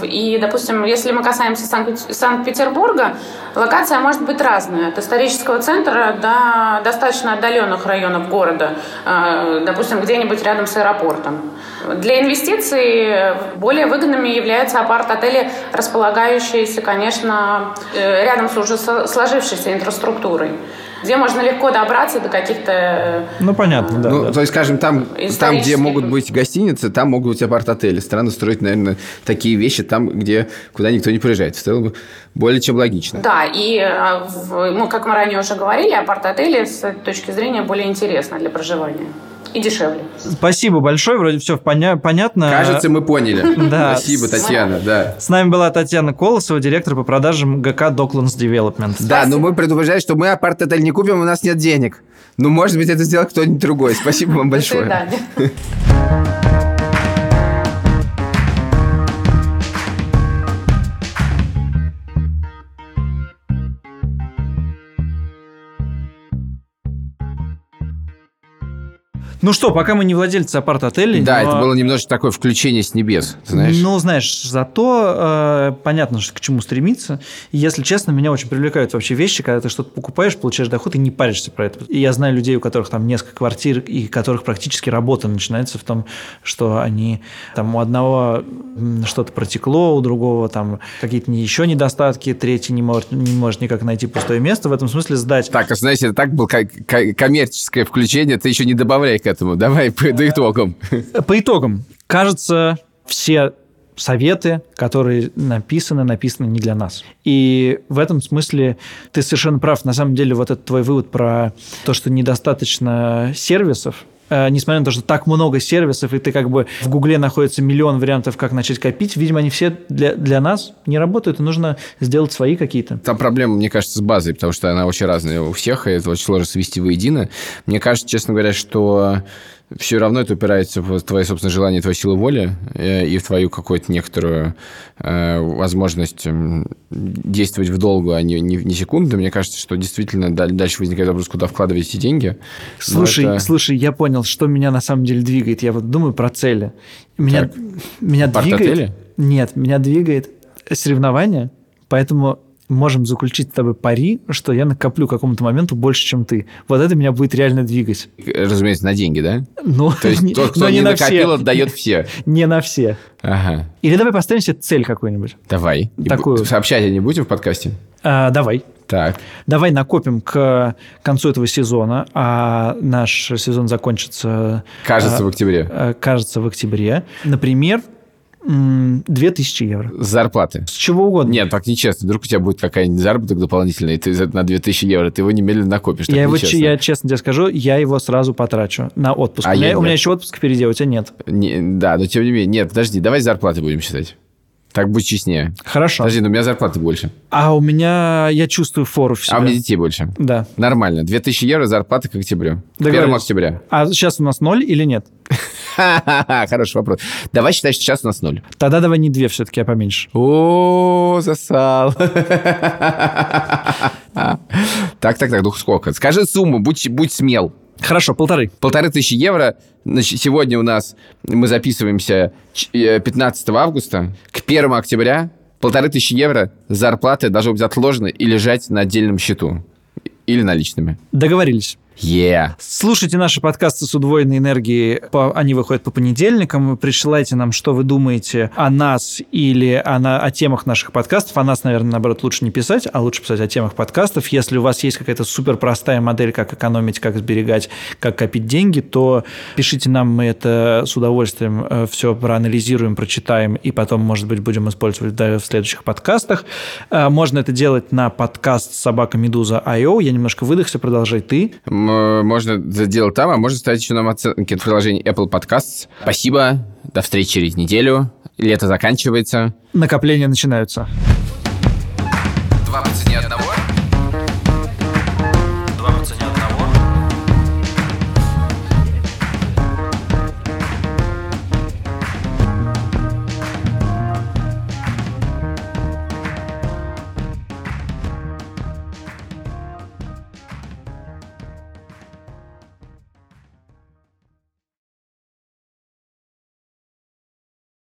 И, допустим, если мы касаемся Санкт- Санкт-Петербурга, локация может быть разная. От исторического центра до достаточно отдаленных районов города. а, Допустим, где-нибудь рядом с аэропортом. Для инвестиций более выгодными являются апарт-отели, располагающиеся, конечно, э, рядом с уже сложившейся инфраструктурой, где можно легко добраться до каких-то э, Ну, понятно, да. ну, да. то есть, скажем, там, там, где могут быть гостиницы, там могут быть апарт-отели. Странно строить, наверное, такие вещи там, где, куда никто не приезжает. В целом, более чем логично. Да, и, в- ну, как мы ранее уже говорили, апарт-отели с этой точки зрения более интересны для проживания и дешевле. Спасибо большое, вроде все понятно. Кажется, мы поняли. Да. Спасибо, Татьяна, да. С нами была Татьяна Колосова, директор по продажам ГК Docklands Development. Да, но мы предупреждаем, что мы апарт-отель не купим, у нас нет денег. Ну, может быть, это сделал кто-нибудь другой. Спасибо вам До большое. свидания. Ну что, пока мы не владельцы апарт-отелей. Да, но- это было немножко такое включение с небес, знаешь. Ну, знаешь, зато э, понятно, что к чему стремиться. И, если честно, меня очень привлекают вообще вещи, когда ты что-то покупаешь, получаешь доход и не паришься про это. И я знаю людей, у которых там несколько квартир, и которых практически работа начинается в том, что они там у одного что-то протекло, у другого там какие-то еще недостатки, третий не может, не может никак найти пустое место. В этом смысле сдать Так, а знаете, это так было ко- ко- коммерческое включение, ты еще не добавляй к этому. Давай по итогам. По итогам, кажется, все советы, которые написаны, написаны не для нас. И в этом смысле ты совершенно прав. На самом деле, вот этот твой вывод про то, что недостаточно сервисов, э, несмотря на то, что так много сервисов, и ты как бы в Гугле находится миллион вариантов, как начать копить, видимо, они все для, для нас не работают, и нужно сделать свои какие-то. Там проблема, мне кажется, с базой, потому что она очень разная у всех, и это очень сложно свести воедино. Мне кажется, честно говоря, что все равно это упирается в твои собственное желание, твою силу воли э, и в твою какую-то некоторую э, возможность действовать в долгу, а не, не, не секунду. Мне кажется, что действительно дал- дальше возникает вопрос, куда вкладывать эти деньги. Слушай, это- слушай, я понял, что меня на самом деле двигает. Я вот думаю про цели. Меня, Так. меня двигает... Нет, меня двигает соревнование, поэтому можем заключить с тобой пари, что я накоплю к какому-то моменту больше, чем ты. Вот это меня будет реально двигать. Разумеется, на деньги, да? Ну, То есть тот, кто но не на накопил, все. отдает все. Не на все. Ага. Или давай поставим себе цель какую-нибудь. Давай. Такую. Сообщать не будем в подкасте? А, давай. Так. Давай накопим к концу этого сезона, а наш сезон закончится, Кажется, в октябре. э, кажется, в октябре. Например, 2000 евро. С зарплаты. С чего угодно. Нет, так нечестно. Вдруг у тебя будет какая-нибудь заработок дополнительный, и ты на 2000 евро, ты его немедленно накопишь. Я, его, нечестно. че- я честно тебе скажу, я его сразу потрачу на отпуск. А у, меня, у меня еще отпуск впереди, а у тебя нет. Не- да, но тем не менее. Нет, подожди, давай зарплаты будем считать. Так будет честнее. Хорошо. Подожди, но у меня зарплаты больше. А у меня, я чувствую фору в себе. А у меня детей больше. Да. Нормально. 2000 евро зарплата к октябрю. К Договорились. 1 октября. А сейчас у нас ноль или нет? Хороший вопрос. Давай считать, что сейчас у нас ноль. Тогда давай не две все-таки, а поменьше. О, засал. Так, так, так, ну сколько? Скажи сумму, будь, будь смел. Хорошо, полторы. Полторы тысячи евро. Значит, сегодня у нас мы записываемся ч- э, 15 августа. К 1 октября полторы тысячи евро зарплаты должны быть отложены и лежать на отдельном счету. Или наличными. Договорились. Yeah. Слушайте наши подкасты с удвоенной энергией. По- Они выходят по понедельникам. Присылайте нам, что вы думаете о нас или о, на- о темах наших подкастов. О нас, наверное, наоборот, лучше не писать, а лучше писать о темах подкастов. Если у вас есть какая-то супер простая модель, как экономить, как сберегать, как копить деньги, то пишите нам, мы это с удовольствием все проанализируем, прочитаем и потом, может быть, будем использовать да, в следующих подкастах. Э, Можно это делать на подкаст собака Медуза IO. Я немножко выдохся, продолжай ты. Можно это делать там, а можно ставить еще нам оценки в приложении Apple Podcasts. Спасибо. До встречи через неделю. Лето заканчивается. Накопления начинаются. Два по цене одного.